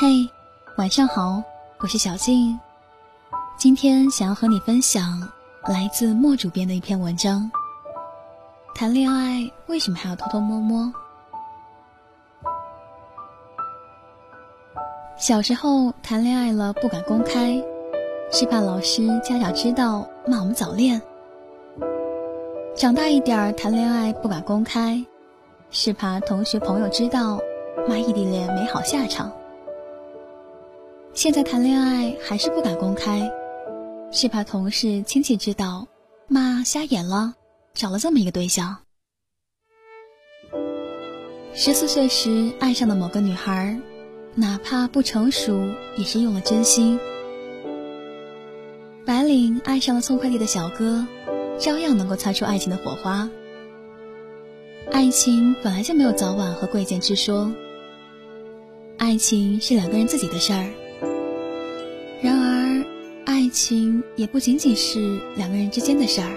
嘿，晚上好，我是小静。今天想要和你分享来自莫主编的一篇文章。谈恋爱为什么还要偷偷摸摸？小时候谈恋爱了不敢公开，是怕老师家长知道骂我们早恋。长大一点儿谈恋爱不敢公开，是怕同学朋友知道骂异地恋没好下场。现在谈恋爱还是不敢公开，是怕同事亲戚知道骂瞎眼了，找了这么一个对象。十四岁时爱上的某个女孩，哪怕不成熟，也是用了真心。白领爱上了送快递的小哥。照样能够擦出爱情的火花。爱情本来就没有早晚和贵贱之说，爱情是两个人自己的事儿。情也不仅仅是两个人之间的事儿。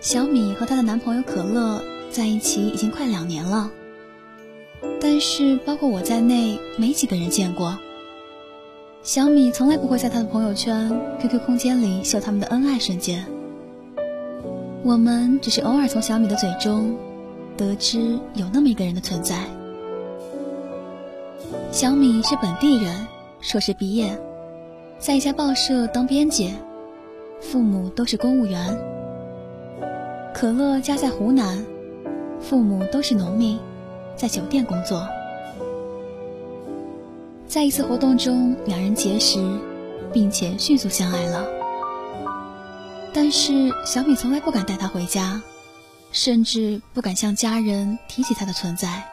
小米和她的男朋友可乐在一起已经快两年了，但是包括我在内，没几个人见过。小米从来不会在她的朋友圈、QQ 空间里秀他们的恩爱瞬间。我们只是偶尔从小米的嘴中得知有那么一个人的存在。小米是本地人，硕士毕业，在一家报社当编辑，父母都是公务员。可乐家在湖南，父母都是农民，在酒店工作。在一次活动中，两人结识，并且迅速相爱了。但是小米从来不敢带他回家，甚至不敢向家人提起他的存在。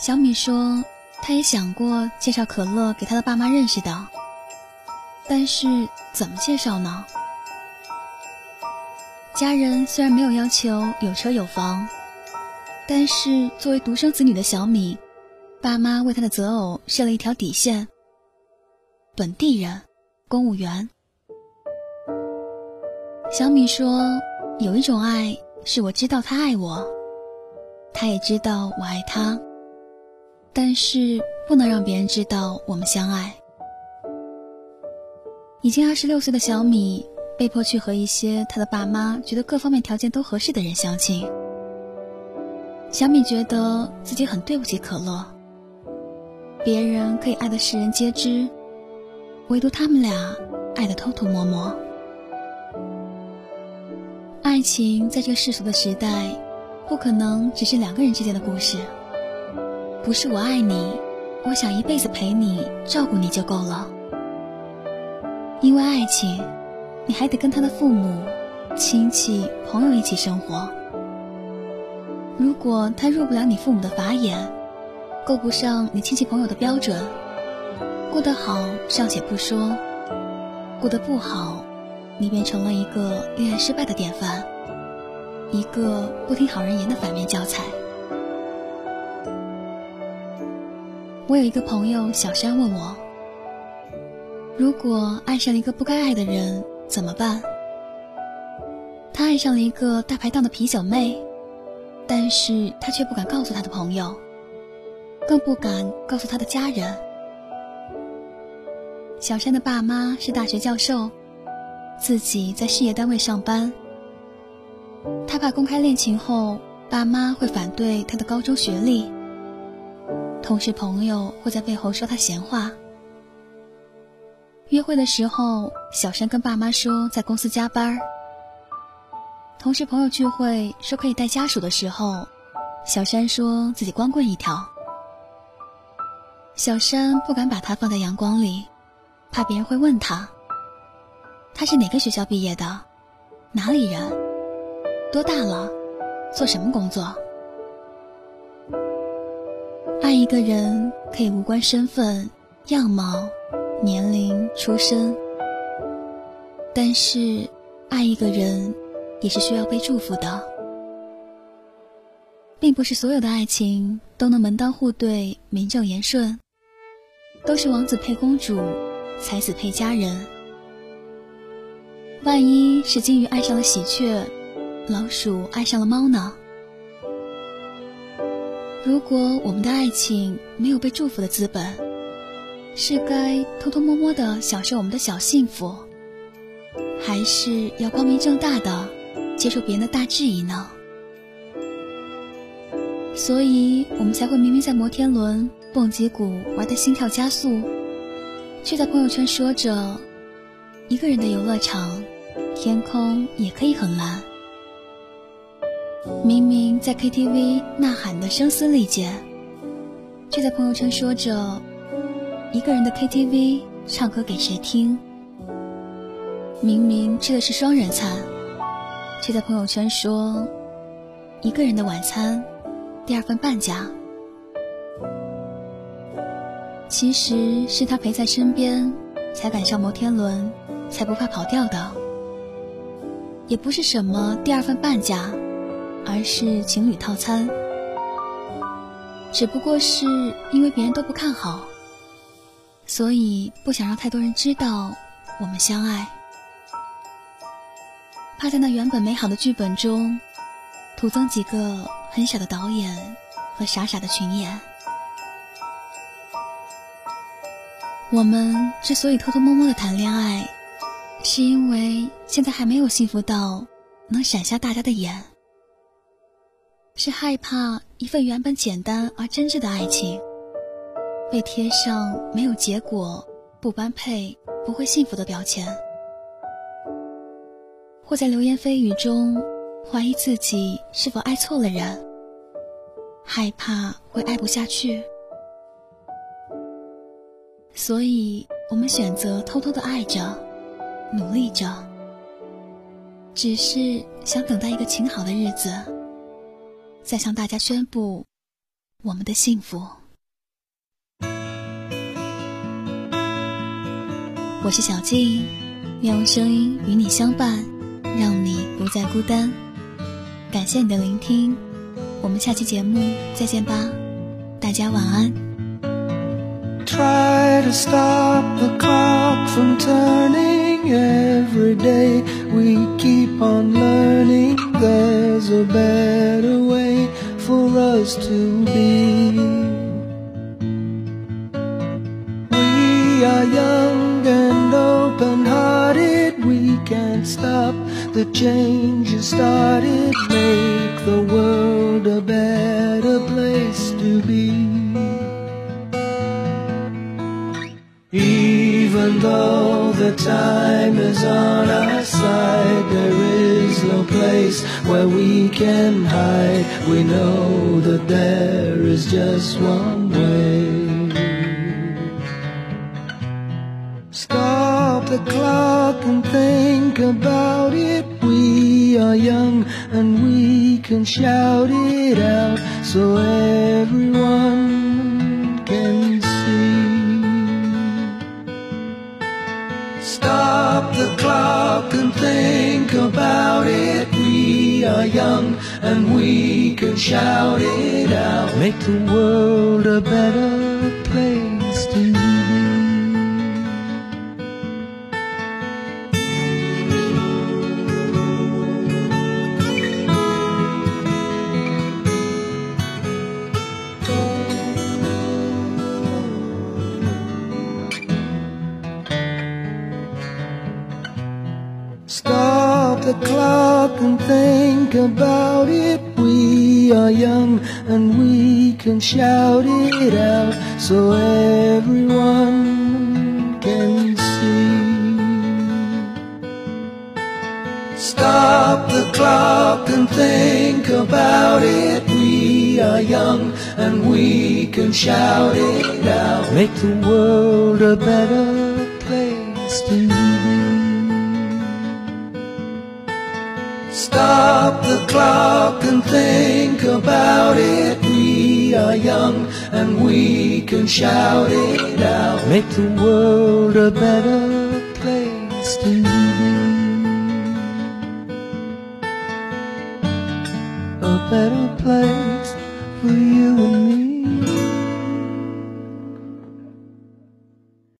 小米说，他也想过介绍可乐给他的爸妈认识的，但是怎么介绍呢？家人虽然没有要求有车有房，但是作为独生子女的小米。爸妈为他的择偶设了一条底线：本地人，公务员。小米说：“有一种爱，是我知道他爱我，他也知道我爱他，但是不能让别人知道我们相爱。”已经二十六岁的小米被迫去和一些他的爸妈觉得各方面条件都合适的人相亲。小米觉得自己很对不起可乐。别人可以爱的世人皆知，唯独他们俩爱的偷偷摸摸。爱情在这个世俗的时代，不可能只是两个人之间的故事。不是我爱你，我想一辈子陪你、照顾你就够了。因为爱情，你还得跟他的父母、亲戚、朋友一起生活。如果他入不了你父母的法眼，够不上你亲戚朋友的标准，过得好尚且不说，过得不好，你变成了一个恋爱失败的典范，一个不听好人言的反面教材。我有一个朋友小山问我，如果爱上了一个不该爱的人怎么办？他爱上了一个大排档的啤酒妹，但是他却不敢告诉他的朋友。更不敢告诉他的家人。小山的爸妈是大学教授，自己在事业单位上班。他怕公开恋情后，爸妈会反对他的高中学历，同事朋友会在背后说他闲话。约会的时候，小山跟爸妈说在公司加班。同事朋友聚会说可以带家属的时候，小山说自己光棍一条。小山不敢把他放在阳光里，怕别人会问他：“他是哪个学校毕业的？哪里人？多大了？做什么工作？”爱一个人可以无关身份、样貌、年龄、出身，但是爱一个人也是需要被祝福的，并不是所有的爱情都能门当户对、名正言顺。都是王子配公主，才子配佳人。万一是金鱼爱上了喜鹊，老鼠爱上了猫呢？如果我们的爱情没有被祝福的资本，是该偷偷摸摸的享受我们的小幸福，还是要光明正大的接受别人的大质疑呢？所以，我们才会明明在摩天轮、蹦极谷玩的心跳加速，却在朋友圈说着一个人的游乐场，天空也可以很蓝。明明在 KTV 呐喊的声嘶力竭，却在朋友圈说着一个人的 KTV 唱歌给谁听。明明吃的是双人餐，却在朋友圈说一个人的晚餐第二份半价。其实是他陪在身边，才赶上摩天轮，才不怕跑掉的。也不是什么第二份半价。而是情侣套餐，只不过是因为别人都不看好，所以不想让太多人知道我们相爱，怕在那原本美好的剧本中，徒增几个很小的导演和傻傻的群演。我们之所以偷偷摸摸的谈恋爱，是因为现在还没有幸福到能闪瞎大家的眼。是害怕一份原本简单而真挚的爱情，被贴上没有结果、不般配、不会幸福的标签，或在流言蜚语中怀疑自己是否爱错了人，害怕会爱不下去，所以我们选择偷偷的爱着，努力着，只是想等待一个晴好的日子。再向大家宣布我们的幸福。我是小静，愿用声音与你相伴，让你不再孤单。感谢你的聆听，我们下期节目再见吧，大家晚安。Try to stop the clock from turning every day. We keep on learning there's a better for us to be. We are young and open hearted. We can't stop the change you started. Make the world a better place to be. Even though the time is on our side, there is no place where we can hide. We know that there is just one way. Stop the clock and think about it. We are young and we can shout it out so everyone are young and we can shout it out. Make the world a better place The clock and think about it. We are young and we can shout it out so everyone can see. Stop the clock and think about it. We are young and we can shout it out. Make the world a better stop the clock and think about it. We are young and we can shout it out. Make the world a better place to live in. A better place.